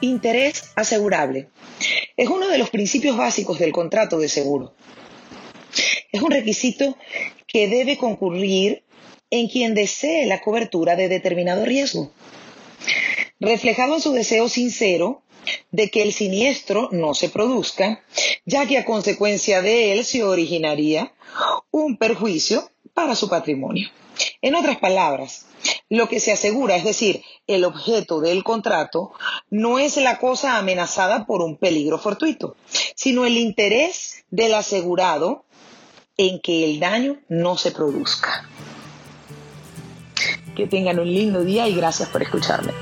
Interés asegurable. Es uno de los principios básicos del contrato de seguro. Es un requisito que debe concurrir en quien desee la cobertura de determinado riesgo, reflejado en su deseo sincero de que el siniestro no se produzca, ya que a consecuencia de él se originaría un perjuicio para su patrimonio. En otras palabras, lo que se asegura, es decir, el objeto del contrato, no es la cosa amenazada por un peligro fortuito, sino el interés del asegurado en que el daño no se produzca. Que tengan un lindo día y gracias por escucharme.